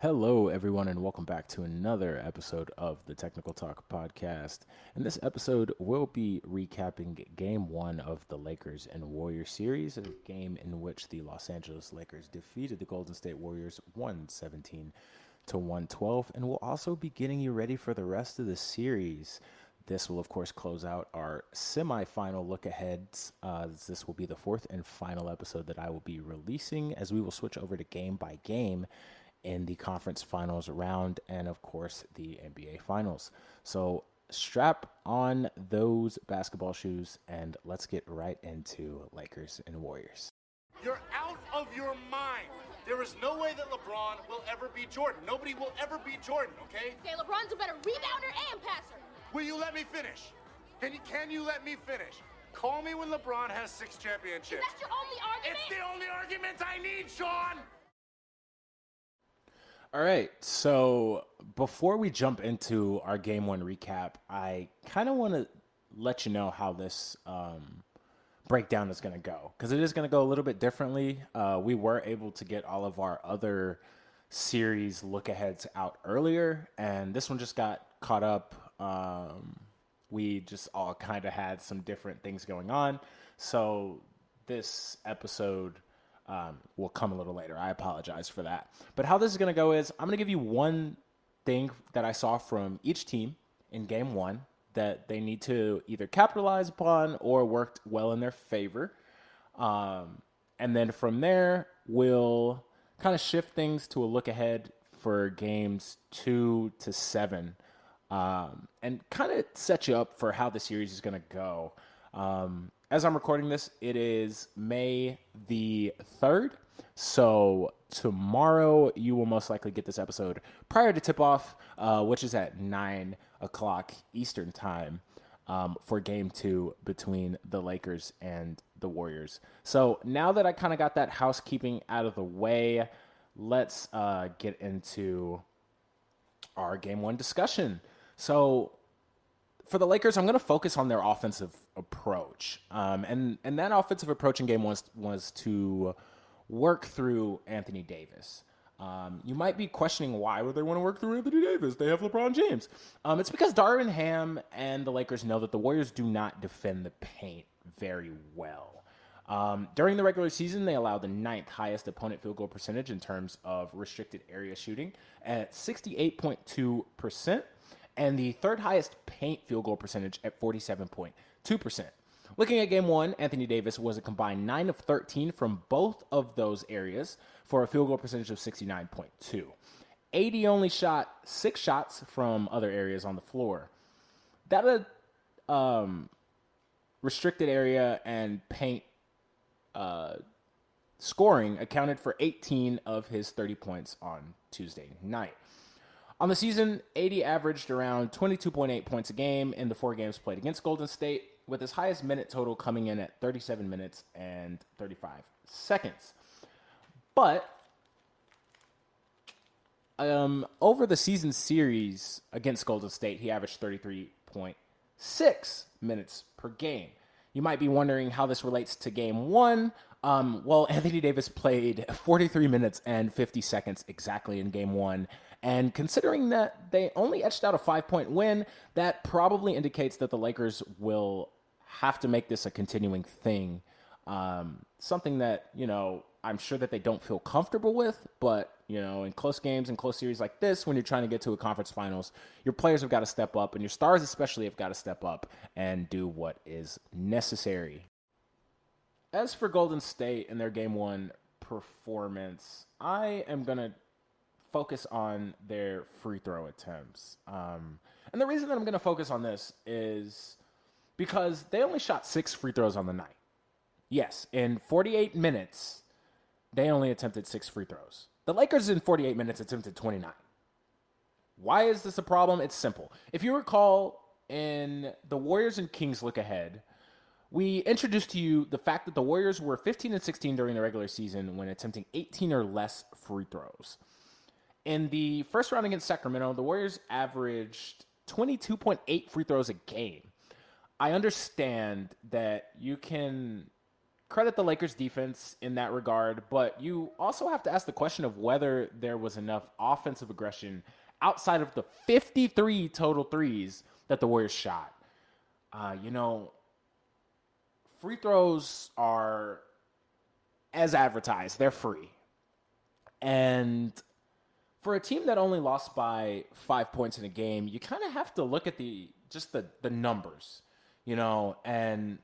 Hello, everyone, and welcome back to another episode of the Technical Talk Podcast. In this episode, we'll be recapping game one of the Lakers and Warriors series, a game in which the Los Angeles Lakers defeated the Golden State Warriors 117 to 112, and we'll also be getting you ready for the rest of the series. This will, of course, close out our semi-final look aheads. Uh, this will be the fourth and final episode that I will be releasing, as we will switch over to game by game in the conference finals round and, of course, the NBA finals. So strap on those basketball shoes and let's get right into Lakers and Warriors. You're out of your mind. There is no way that LeBron will ever be Jordan. Nobody will ever be Jordan, okay? Okay, LeBron's a better rebounder and passer. Will you let me finish? Can you can you let me finish? Call me when LeBron has six championships. Is that your only argument? It's the only argument I need, Sean! All right. So before we jump into our game one recap, I kind of want to let you know how this um, breakdown is going to go because it is going to go a little bit differently. Uh, we were able to get all of our other series look aheads out earlier, and this one just got caught up. Um, we just all kind of had some different things going on. So this episode um, will come a little later. I apologize for that. But how this is going to go is I'm going to give you one thing that I saw from each team in game one that they need to either capitalize upon or worked well in their favor. Um, and then from there, we'll kind of shift things to a look ahead for games two to seven um, and kind of set you up for how the series is going to go. Um, as I'm recording this, it is May the 3rd. So tomorrow, you will most likely get this episode prior to tip off, uh, which is at 9 o'clock Eastern Time um, for game two between the Lakers and the Warriors. So now that I kind of got that housekeeping out of the way, let's uh, get into our game one discussion. So for the Lakers, I'm going to focus on their offensive approach, um, and and that offensive approach in game was was to work through Anthony Davis. Um, you might be questioning why would they want to work through Anthony Davis? They have LeBron James. Um, it's because Darvin Ham and the Lakers know that the Warriors do not defend the paint very well. Um, during the regular season, they allowed the ninth highest opponent field goal percentage in terms of restricted area shooting at 68.2% and the third highest paint field goal percentage at 47.2%. Looking at game one, Anthony Davis was a combined 9 of 13 from both of those areas for a field goal percentage of 69.2. AD only shot six shots from other areas on the floor. That uh, um, restricted area and paint uh, scoring accounted for 18 of his 30 points on Tuesday night. On the season, AD averaged around 22.8 points a game in the four games played against Golden State, with his highest minute total coming in at 37 minutes and 35 seconds. But um, over the season series against Golden State, he averaged 33.6 minutes per game. You might be wondering how this relates to game one. Um, well, Anthony Davis played 43 minutes and 50 seconds exactly in game one and considering that they only etched out a five point win, that probably indicates that the Lakers will have to make this a continuing thing. Um, something that, you know, I'm sure that they don't feel comfortable with, but, you know, in close games and close series like this, when you're trying to get to a conference finals, your players have got to step up, and your stars especially have got to step up and do what is necessary. As for Golden State and their game one performance, I am going to focus on their free throw attempts. Um, and the reason that I'm going to focus on this is because they only shot six free throws on the night. Yes, in 48 minutes, they only attempted six free throws. The Lakers in 48 minutes attempted 29. Why is this a problem? It's simple. If you recall, in the Warriors and Kings look ahead, we introduced to you the fact that the Warriors were 15 and 16 during the regular season when attempting 18 or less free throws. In the first round against Sacramento, the Warriors averaged 22.8 free throws a game. I understand that you can credit the Lakers defense in that regard, but you also have to ask the question of whether there was enough offensive aggression outside of the 53 total threes that the Warriors shot. Uh, you know, free throws are as advertised, they're free. And for a team that only lost by five points in a game, you kind of have to look at the just the the numbers, you know. And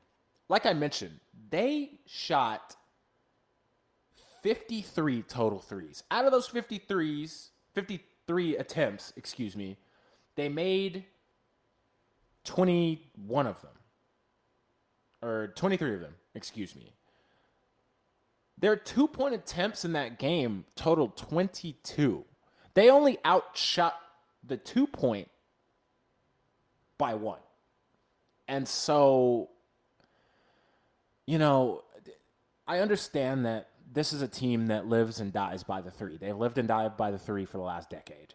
like I mentioned, they shot 53 total threes. Out of those 53s, 53 attempts, excuse me, they made 21 of them. Or 23 of them, excuse me. Their two point attempts in that game totaled 22. They only outshot the two point by one. And so, you know, I understand that this is a team that lives and dies by the three. They've lived and died by the three for the last decade.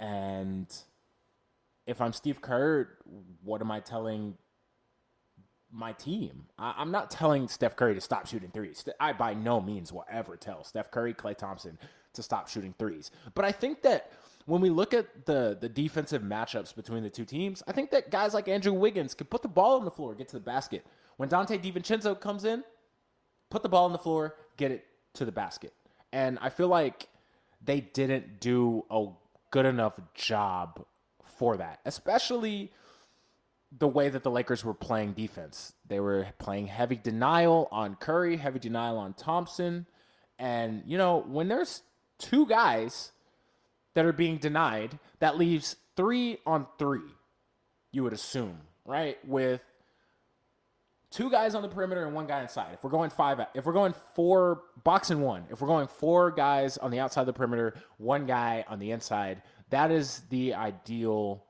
And if I'm Steve Kerr, what am I telling my team? I, am not telling Steph Curry to stop shooting threes. I by no means will ever tell Steph Curry, Klay Thompson to stop shooting threes. But I think that when we look at the the defensive matchups between the two teams, I think that guys like Andrew Wiggins can put the ball on the floor, get to the basket. When Donte DiVincenzo comes in, put the ball on the floor, get it to the basket. And I feel like they didn't do a good enough job for that, especially the way that the Lakers were playing defense. They were playing heavy denial on Curry, heavy denial on Thompson. And, you know, when there's two guys that are being denied, that leaves three on three, you would assume, right? With two guys on the perimeter and one guy inside. If we're going five, if we're going four, box and one, if we're going four guys on the outside of the perimeter, one guy on the inside, that is the ideal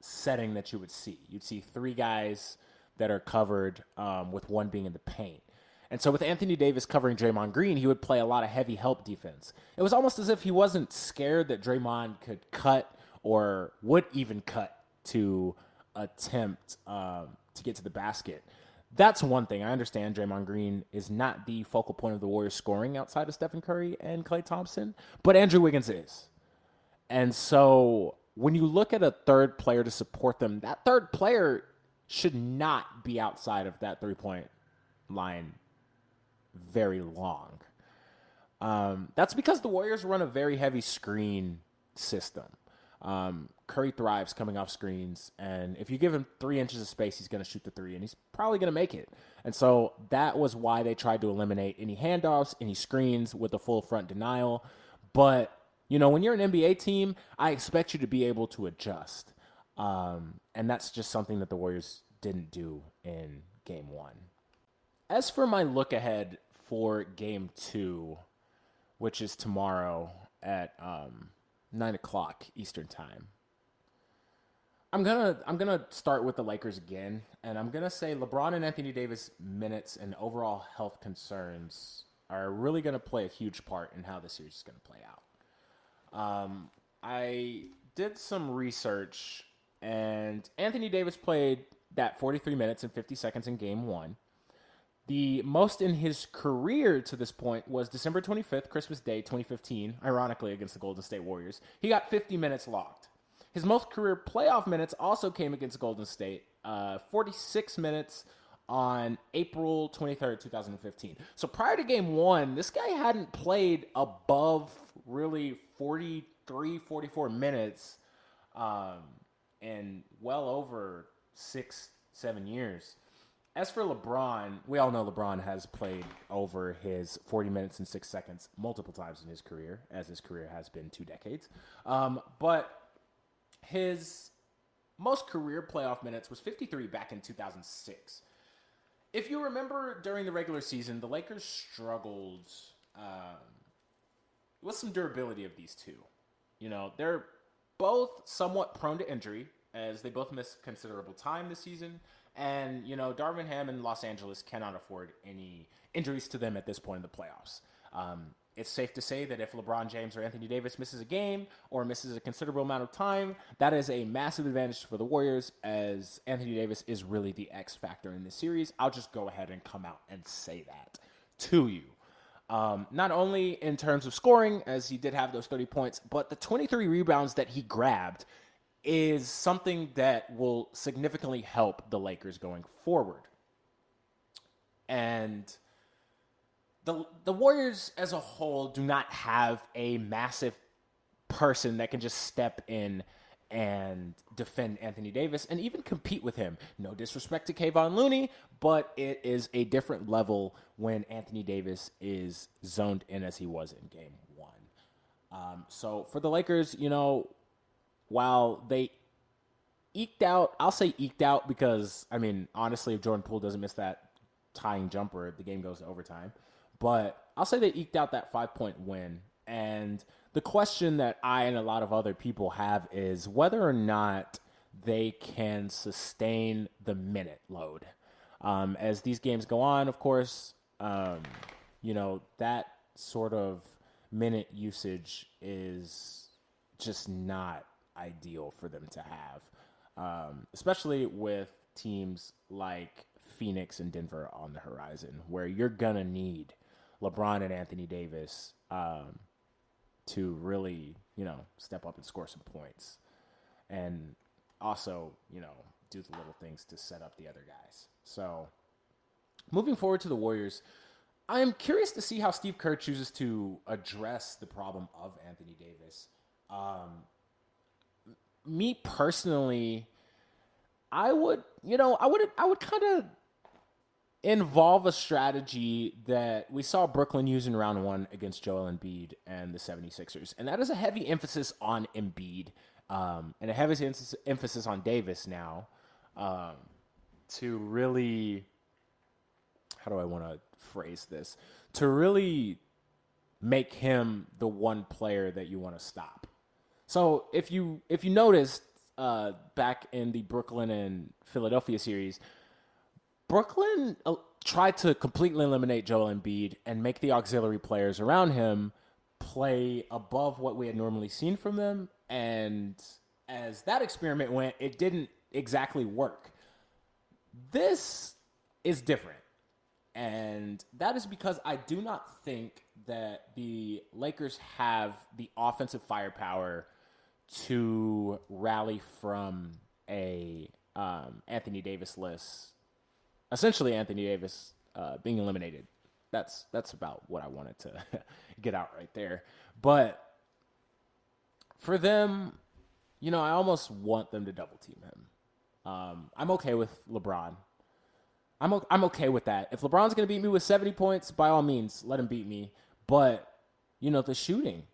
setting that you would see. You'd see three guys that are covered um, with one being in the paint. And so with Anthony Davis covering Draymond Green, he would play a lot of heavy help defense. It was almost as if he wasn't scared that Draymond could cut or would even cut to attempt um, to get to the basket. That's one thing. I understand Draymond Green is not the focal point of the Warriors scoring outside of Stephen Curry and Klay Thompson, but Andrew Wiggins is. And so when you look at a third player to support them, that third player should not be outside of that three point line very long. Um, that's because the Warriors run a very heavy screen system. Um, Curry thrives coming off screens, and if you give him three inches of space, he's going to shoot the three, and he's probably going to make it. And so that was why they tried to eliminate any handoffs, any screens with a full front denial. But you know, when you're an NBA team, I expect you to be able to adjust, um, and that's just something that the Warriors didn't do in Game One. As for my look ahead for Game Two, which is tomorrow at um, nine o'clock Eastern Time. I'm gonna I'm gonna start with the Lakers again, and I'm gonna say LeBron and Anthony Davis minutes and overall health concerns are really gonna play a huge part in how the series is gonna play out. Um, I did some research, and Anthony Davis played that 43 minutes and 50 seconds in Game One. The most in his career to this point was December 25th, Christmas Day, 2015, ironically against the Golden State Warriors. He got 50 minutes locked. His most career playoff minutes also came against Golden State, uh, 46 minutes on April 23rd, 2015. So prior to game one, this guy hadn't played above really 43, 44 minutes um, in well over six, seven years. As for LeBron, we all know LeBron has played over his 40 minutes and six seconds multiple times in his career, as his career has been two decades. Um, but his most career playoff minutes was 53 back in 2006. If you remember during the regular season, the Lakers struggled um, with some durability of these two. You know, they're both somewhat prone to injury, as they both missed considerable time this season. And, you know, Darvin Ham and Los Angeles cannot afford any injuries to them at this point in the playoffs. Um, it's safe to say that if LeBron James or Anthony Davis misses a game or misses a considerable amount of time, that is a massive advantage for the Warriors as Anthony Davis is really the X factor in this series. I'll just go ahead and come out and say that to you. Um, not only in terms of scoring, as he did have those 30 points, but the 23 rebounds that he grabbed is something that will significantly help the Lakers going forward. And the the Warriors as a whole do not have a massive person that can just step in and defend Anthony Davis and even compete with him. No disrespect to Kevon Looney, but it is a different level when Anthony Davis is zoned in as he was in game one. Um, so for the Lakers, you know, while they eked out, I'll say eked out because, I mean, honestly, if Jordan Poole doesn't miss that tying jumper, if the game goes to overtime. But I'll say they eked out that five point win. And the question that I and a lot of other people have is whether or not they can sustain the minute load. Um, as these games go on, of course, um, you know, that sort of minute usage is just not ideal for them to have, um, especially with teams like Phoenix and Denver on the horizon, where you're to need LeBron and Anthony Davis um, to really, you know, step up and score some points. And also, you know, do the little things to set up the other guys. So, moving forward to the Warriors, I am curious to see how Steve Kerr chooses to address the problem of Anthony Davis. Um, me personally, I would, you know, I would, I would kind of involve a strategy that we saw Brooklyn use in round one against Joel Embiid and the 76ers. And that is a heavy emphasis on Embiid um, and a heavy emphasis on Davis now um, to really, how do I want to phrase this? To really make him the one player that you want to stop. So if you if you noticed uh, back in the Brooklyn and Philadelphia series, Brooklyn uh, tried to completely eliminate Joel Embiid and make the auxiliary players around him play above what we had normally seen from them. And as that experiment went, it didn't exactly work. This is different. And that is because I do not think that the Lakers have the offensive firepower to rally from a um, Anthony Davis list essentially Anthony Davis uh, being eliminated. That's that's about what I wanted to get out right there. But for them, you know, I almost want them to double team him. Um, I'm okay with LeBron. I'm o- I'm okay with that. If LeBron's going to beat me with 70 points, by all means, let him beat me. But you know, the shooting.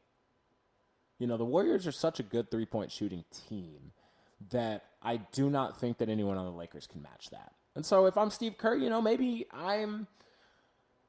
You know, the Warriors are such a good three point shooting team that I do not think that anyone on the Lakers can match that. And so if I'm Steve Kerr, you know, maybe I'm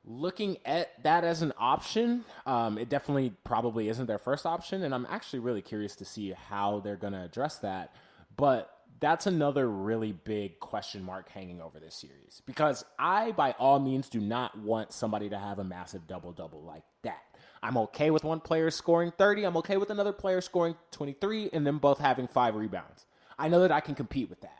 looking at that as an option. Um, it definitely probably isn't their first option, and I'm actually really curious to see how they're going to address that. But that's another really big question mark hanging over this series because I, by all means, do not want somebody to have a massive double double like that. I'm okay with one player scoring 30. I'm okay with another player scoring 23 and them both having five rebounds. I know that I can compete with that.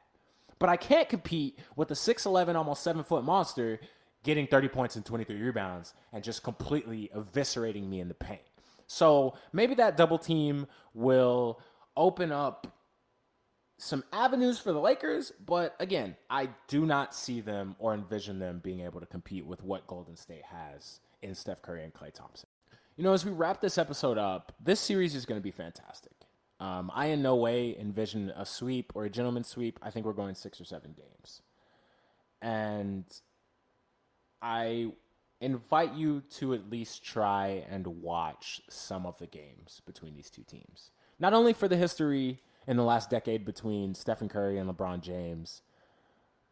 But I can't compete with the 6'11, almost seven foot monster getting 30 points and 23 rebounds and just completely eviscerating me in the paint. So maybe that double team will open up some avenues for the Lakers, but again, I do not see them or envision them being able to compete with what Golden State has in Steph Curry and Klay Thompson. You know, as we wrap this episode up, this series is going to be fantastic. Um, I in no way envision a sweep or a gentleman's sweep. I think we're going six or seven games. And I invite you to at least try and watch some of the games between these two teams. Not only for the history in the last decade between Stephen Curry and LeBron James,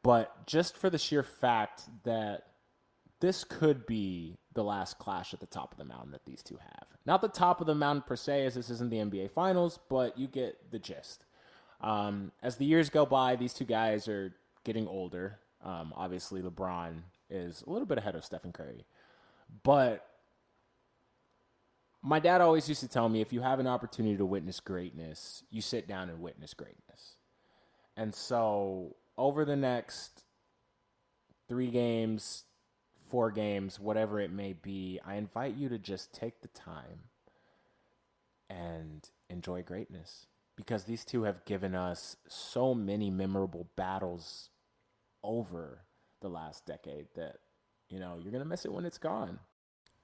but just for the sheer fact that this could be the last clash at the top of the mountain that these two have. Not the top of the mountain per se, as this isn't the NBA Finals, but you get the gist. Um, as the years go by, these two guys are getting older. Um, obviously, LeBron is a little bit ahead of Stephen Curry, but my dad always used to tell me if you have an opportunity to witness greatness, you sit down and witness greatness. And so over the next three games, four games, whatever it may be, I invite you to just take the time and enjoy greatness because these two have given us so many memorable battles over the last decade that you know you're to miss it when it's gone.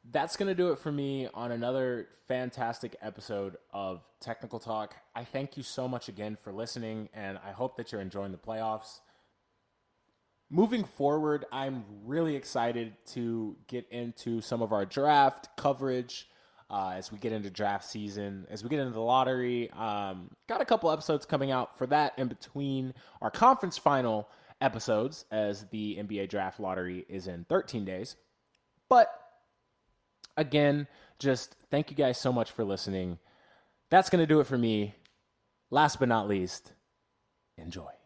That's going to do it for me on another fantastic episode of Technical Talk. I thank you so much again for listening and I hope that you're enjoying the playoffs. Moving forward, I'm really excited to get into some of our draft coverage uh, as we get into draft season, as we get into the lottery. Um, got a couple episodes coming out for that in between our conference final episodes, as the NBA draft lottery is in 13 days. But again, just thank you guys so much for listening. That's going to do it for me. Last but not least, enjoy.